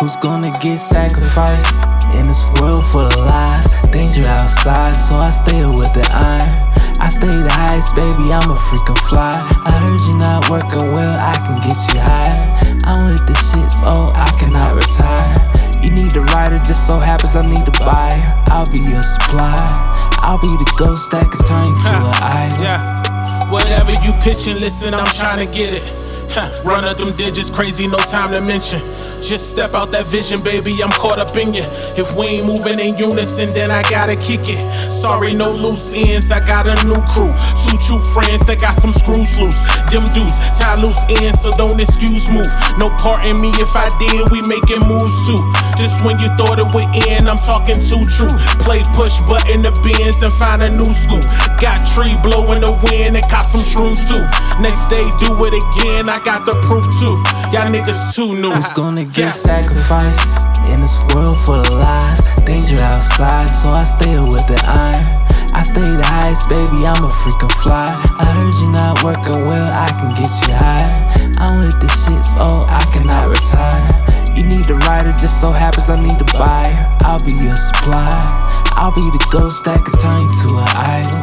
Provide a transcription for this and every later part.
Who's gonna get sacrificed in this world full of lies? Danger outside, so I stay with the iron. I stay the highest, baby, I'm a freaking fly. I heard you not working well, I can get you higher. I'm with the shit, so I cannot retire. You need a rider, just so happens I need a buyer. I'll be your supplier. I'll be the ghost that could turn you to an idol. Yeah. Whatever you pitching, listen, I'm trying to get it. Run up them digits, crazy, no time to mention. Just step out that vision, baby, I'm caught up in you. If we ain't moving in unison, then I gotta kick it. Sorry, no loose ends, I got a new crew. Two true friends that got some screws loose. Them dudes tie loose ends, so don't excuse move. No part in me if I did, we making moves too. Just when you thought it would end, I'm talking too true. Play push button the bins and find a new school. Got tree blowing the wind and cop some shrooms too. Next day, do it again, I got the proof too. Y'all niggas too new. Who's gonna get sacrificed in this world full of lies? Danger outside, so I stay with the iron. I stay the highest, baby, I'm a freaking fly. I heard you not working well, I can get you higher. I'm with the shit, so I cannot retire. You need a rider, just so happens I need a buyer. I'll be your supplier. I'll be the ghost that could turn you to an idol.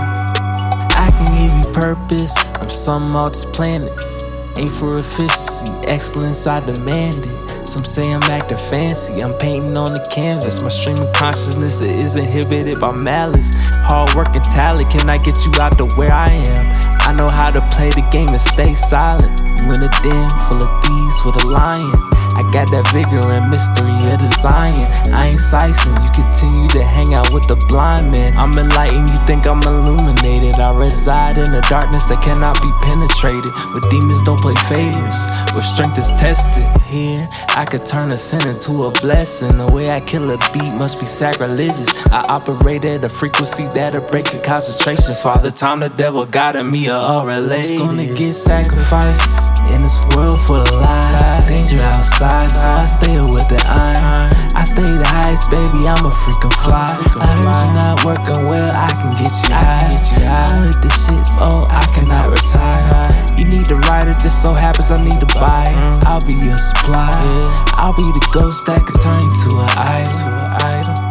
I can give you purpose, I'm something off this planet. Ain't for efficiency, excellence I demand it. Some say I'm acting fancy, I'm painting on the canvas. My stream of consciousness is inhibited by malice. Hard work and talent, can I get you out to where I am? I know how to play the game and stay silent. You in a den full of thieves with a lion. I got that vigor and mystery of Zion. I ain't sicing, you continue to hang out with the blind man. I'm enlightened, you think I'm illuminated. I reside in a darkness that cannot be penetrated. But demons don't play favors, where strength is tested. Here, I could turn a sin into a blessing. The way I kill a beat must be sacrilegious. I operate at a frequency that'll break your concentration. Father, time the devil got at me all related. Gonna get sacrificed in this world full of lies? Danger outside, so I stay with the iron. I stay the highest, baby, I'm a freaking fly. I heard you not working well, I can get you high. I'm with the shit, so I cannot retire. You need a rider, just so happens I need a buyer. I'll be your supplier. I'll be the ghost that could turn you to an idol.